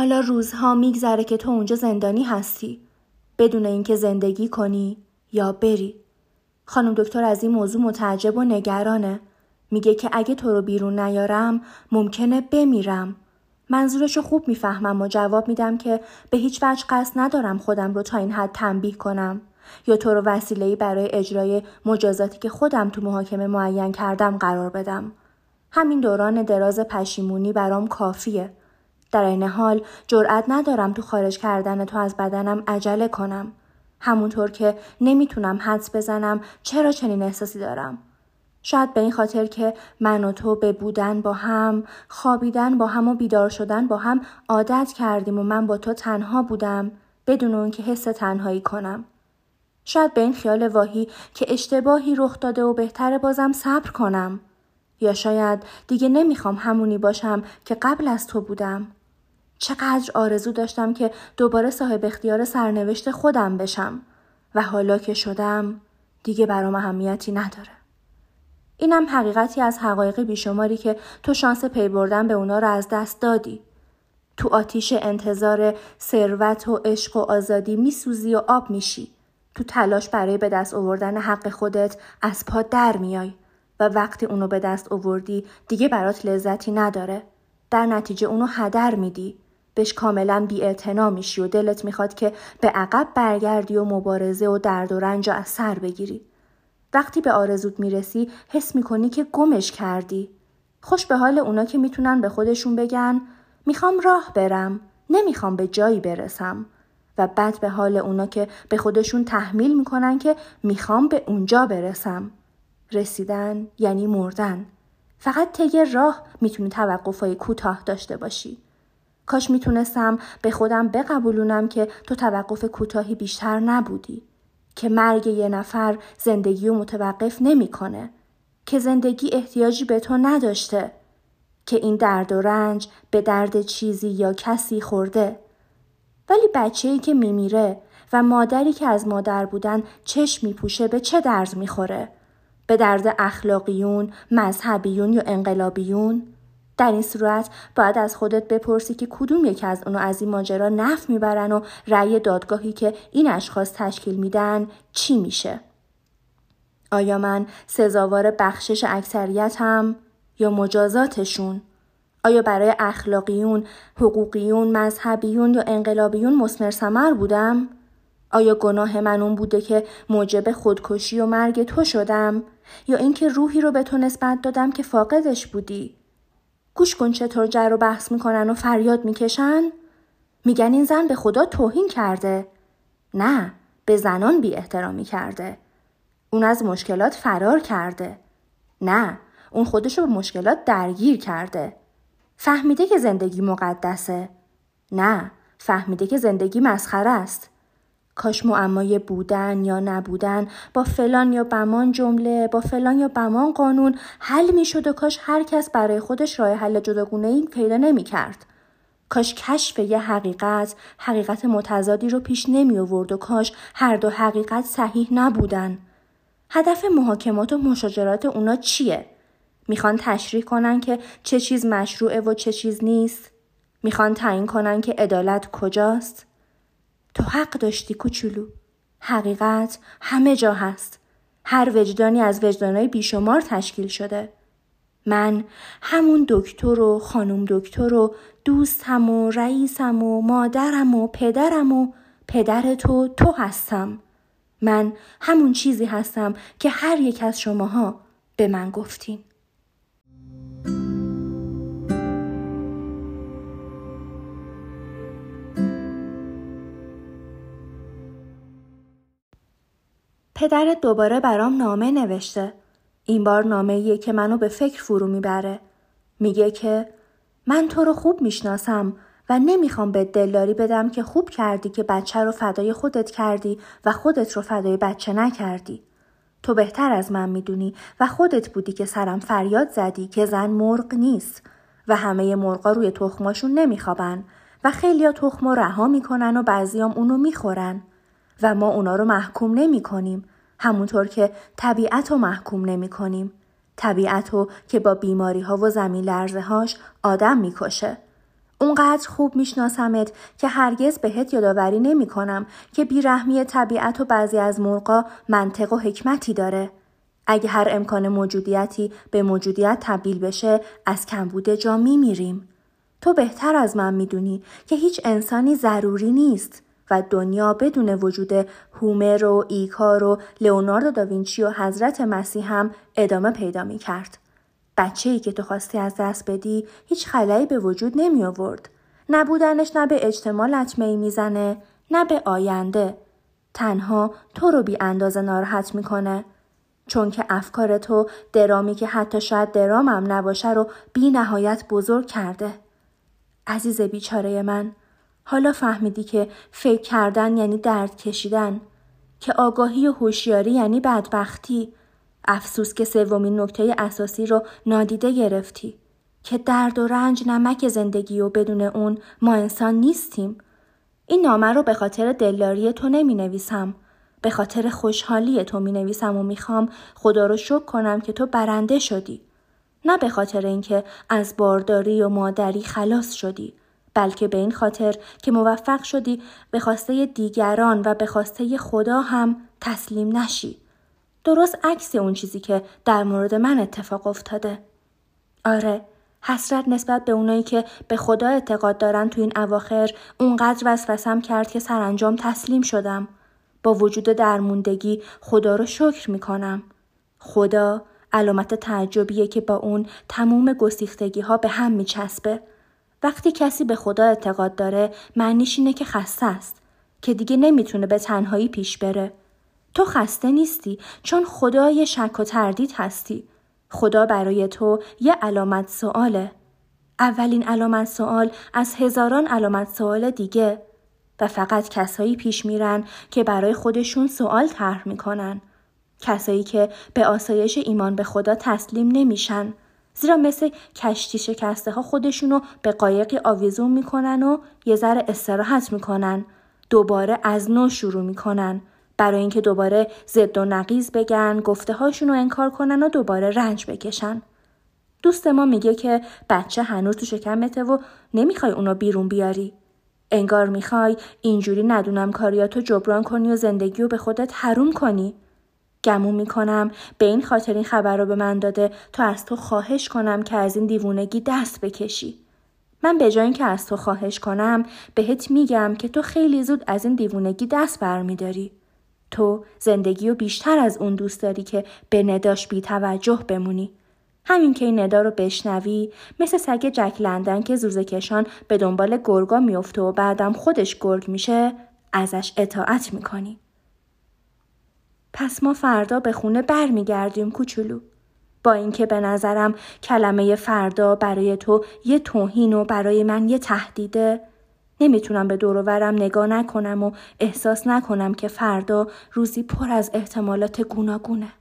حالا روزها میگذره که تو اونجا زندانی هستی بدون اینکه زندگی کنی یا بری. خانم دکتر از این موضوع متعجب و نگرانه. میگه که اگه تو رو بیرون نیارم ممکنه بمیرم. منظورش رو خوب می‌فهمم و جواب میدم که به هیچ وجه قصد ندارم خودم رو تا این حد تنبیه کنم یا تو رو وسیله‌ای برای اجرای مجازاتی که خودم تو محاکمه معین کردم قرار بدم. همین دوران دراز پشیمونی برام کافیه. در این حال جرأت ندارم تو خارج کردن تو از بدنم عجله کنم. همونطور که نمی‌تونم حدس بزنم چرا چنین احساسی دارم. شاید به این خاطر که من و تو به بودن با هم، خوابیدن با هم و بیدار شدن با هم عادت کردیم و من با تو تنها بودم بدون اون که حس تنهایی کنم. شاید به این خیال واهی که اشتباهی رخ داده و بهتره بازم صبر کنم. یا شاید دیگه نمی‌خوام همونی باشم که قبل از تو بودم. چقدر آرزو داشتم که دوباره صاحب اختیار سرنوشت خودم بشم و حالا که شدم دیگه برام اهمیتی نداره. اینم حقیقتی از حقایق بیشماری که تو شانس پی بردن به اونا رو از دست دادی. تو آتیش انتظار ثروت و عشق و آزادی میسوزی و آب میشی. تو تلاش برای به دست آوردن حق خودت از پا در میای و وقتی اونو به دست آوردی دیگه برات لذتی نداره. در نتیجه اونو هدر میدی. بهش کاملا بی میشی و دلت می‌خواد که به عقب برگردی و مبارزه و درد و رنج از سر بگیری. وقتی به آرزوت می‌رسی حس می‌کنی که گمش کردی. خوش به حال اونا که می‌تونن به خودشون بگن می‌خوام راه برم نمی‌خوام به جایی برسم و بعد به حال اونا که به خودشون تحمیل می‌کنن که می‌خوام به اونجا برسم. رسیدن یعنی مردن. فقط طی راه می‌تونی توقفای کوتاه داشته باشی. کاش می‌تونستم به خودم بقبولونم که تو توقف کوتاهی بیشتر نبودی. که مرگ یه نفر زندگی رو متوقف نمی‌کنه. که زندگی احتیاجی به تو نداشته. که این درد و رنج به درد چیزی یا کسی خورده. ولی بچه ای که میمیره و مادری که از مادر بودن چشم میپوشه به چه درد می‌خوره؟ به درد اخلاقیون، مذهبیون یا انقلابیون؟ در این صورت باید از خودت بپرسی که کدوم یکی از اونو از این ماجرا نف می‌برن و رأی دادگاهی که این اشخاص تشکیل میدن چی میشه؟ آیا من سزاوار بخشش اکثریتم یا مجازاتشون؟ آیا برای اخلاقیون، حقوقیون، مذهبیون یا انقلابیون مسمر سمر بودم؟ آیا گناه من اون بوده که موجب خودکشی و مرگ تو شدم؟ یا اینکه روحی رو به تو نسبت دادم که فاقدش بودی؟ گوش کن چطور جر و بحث می‌کنن و فریاد می‌کشن؟ میگن این زن به خدا توهین کرده. نه، به زنان بی احترامی کرده. اون از مشکلات فرار کرده. نه، اون خودش رو به مشکلات درگیر کرده. فهمیده که زندگی مقدسه. نه، فهمیده که زندگی مسخره است. کاش معمای بودن یا نبودن با فلان یا بمان جمله با فلان یا بمان قانون حل می شد و کاش هر کس برای خودش راه حل جداگونه این پیدا نمی کرد. کاش کشف یه حقیقت حقیقت متضادی رو پیش نمی آورد و کاش هر دو حقیقت صحیح نبودن. هدف محاکمات و مشاجرات اونا چیه؟ می‌خوان تشریح کنن که چه چیز مشروعه و چه چیز نیست؟ می‌خوان تعیین کنن که عدالت کجاست؟ تو حق داشتی کوچولو. حقیقت همه جا هست. هر وجدانی از وجدانهای بیشمار تشکیل شده. من همون دکتر و خانم دکتر و دوستم و رئیسم و مادرم و پدرم و پدر تو تو هستم. من همون چیزی هستم که هر یک از شماها به من گفتین. پدرت دوباره برام نامه نوشته. این بار نامه که منو به فکر فرو می‌بره. میگه که من تو رو خوب می‌شناسم و نمی‌خوام به دلداری بدم که خوب کردی که بچه رو فدای خودت کردی و خودت رو فدای بچه نکردی. تو بهتر از من می‌دونی و خودت بودی که سرم فریاد زدی که زن مرغ نیست و همه مرغا روی تخماشون نمیخوابن و خیلیا تخم رها می‌کنن و بعضیام اونو می‌خورن و ما اونا رو محکوم نمی کنیم همونطور که طبیعت رو محکوم نمی کنیم. طبیعت رو که با بیماری ها و زمین لرزه هاش آدم می‌کشه. اونقدر خوب میشناسمت که هرگز بهت یادآوری نمی کنم که بیرحمی طبیعت و بعضی از مرغا منطق و حکمتی داره. اگه هر امکان موجودیتی به موجودیت تبدیل بشه از کمبود جا میمیریم. تو بهتر از من می‌دونی که هیچ انسانی ضروری نیست و دنیا بدون وجود هومر و ایکار و لئوناردو داوینچی و حضرت مسیح هم ادامه پیدا می کرد. بچه ای که تو خواستی از دست بدی هیچ خلایی به وجود نمی آورد. نبودنش نه به اجتماع لطمه می‌زنه نه به آینده. تنها تو رو بی اندازه ناراحت می‌کنه. چون که افکار تو درامی که حتی شاید درامم نباشه رو بی نهایت بزرگ کرده. عزیز بیچاره من حالا فهمیدی که فکر کردن یعنی درد کشیدن که آگاهی و هوشیاری یعنی بدبختی. افسوس که سومین نکته اساسی رو نادیده گرفتی که درد و رنج نمک زندگی و بدون اون ما انسان نیستیم. این نامه رو به خاطر دلداری تو نمی نویسم به خاطر خوشحالی تو می نویسم و می‌خوام خدا رو شکر کنم که تو برنده شدی. نه به خاطر اینکه از بارداری و مادری خلاص شدی. بلکه به این خاطر که موفق شدی به خواسته دیگران و به خواسته خدا هم تسلیم نشی. درست عکس اون چیزی که در مورد من اتفاق افتاده. آره، حسرت نسبت به اونایی که به خدا اعتقاد دارن تو این اواخر اونقدر وسوسم کرد که سرانجام تسلیم شدم. با وجود درموندگی خدا رو شکر می‌کنم. خدا علامت تعجبیه که با اون تموم گسیختگی ها به هم میچسبه. وقتی کسی به خدا اعتقاد داره معنیش اینه که خسته است که دیگه نمی‌تونه به تنهایی پیش بره. تو خسته نیستی چون خدا یه شک و تردید هستی. خدا برای تو یه علامت سواله. اولین علامت سوال از هزاران علامت سوال دیگه. و فقط کسایی پیش میرن که برای خودشون سوال طرح می‌کنن. کسایی که به آسایش ایمان به خدا تسلیم نمیشن. زیرا مثل کشتی شکسته ها خودشونو به قایقی آویزون می‌کنن و یه ذره استراحت می‌کنن. دوباره از نو شروع می‌کنن. برای اینکه دوباره زد و نقیز بگن گفته هاشونو انکار کنن و دوباره رنج بکشن. دوست ما میگه که بچه هنوز تو شکمته و نمی‌خوای اونو بیرون بیاری. انگار می‌خوای اینجوری ندونم کاریاتو جبران کنی و زندگی رو به خودت حروم کنی. گمون می‌کنم به این خاطر این خبر رو به من داده تا از تو خواهش کنم که از این دیوونگی دست بکشی. من به جای اینکه از تو خواهش کنم بهت میگم که تو خیلی زود از این دیوونگی دست برمیداری. تو زندگی رو بیشتر از اون دوست داری که به نداش بی توجه بمونی. همین که این ندا رو بشنوی مثل سگ جک لندن که زوزه کشان به دنبال گرگا میفته و بعدم خودش گرگ میشه ازش اطاعت می‌کنی. پس ما فردا به خونه برمیگردیم کوچولو. با اینکه به نظرم کلمه فردا برای تو یه توهین و برای من یه تهدیده نمی‌تونم به دورورم نگاه نکنم و احساس نکنم که فردا روزی پر از احتمالات گوناگونه.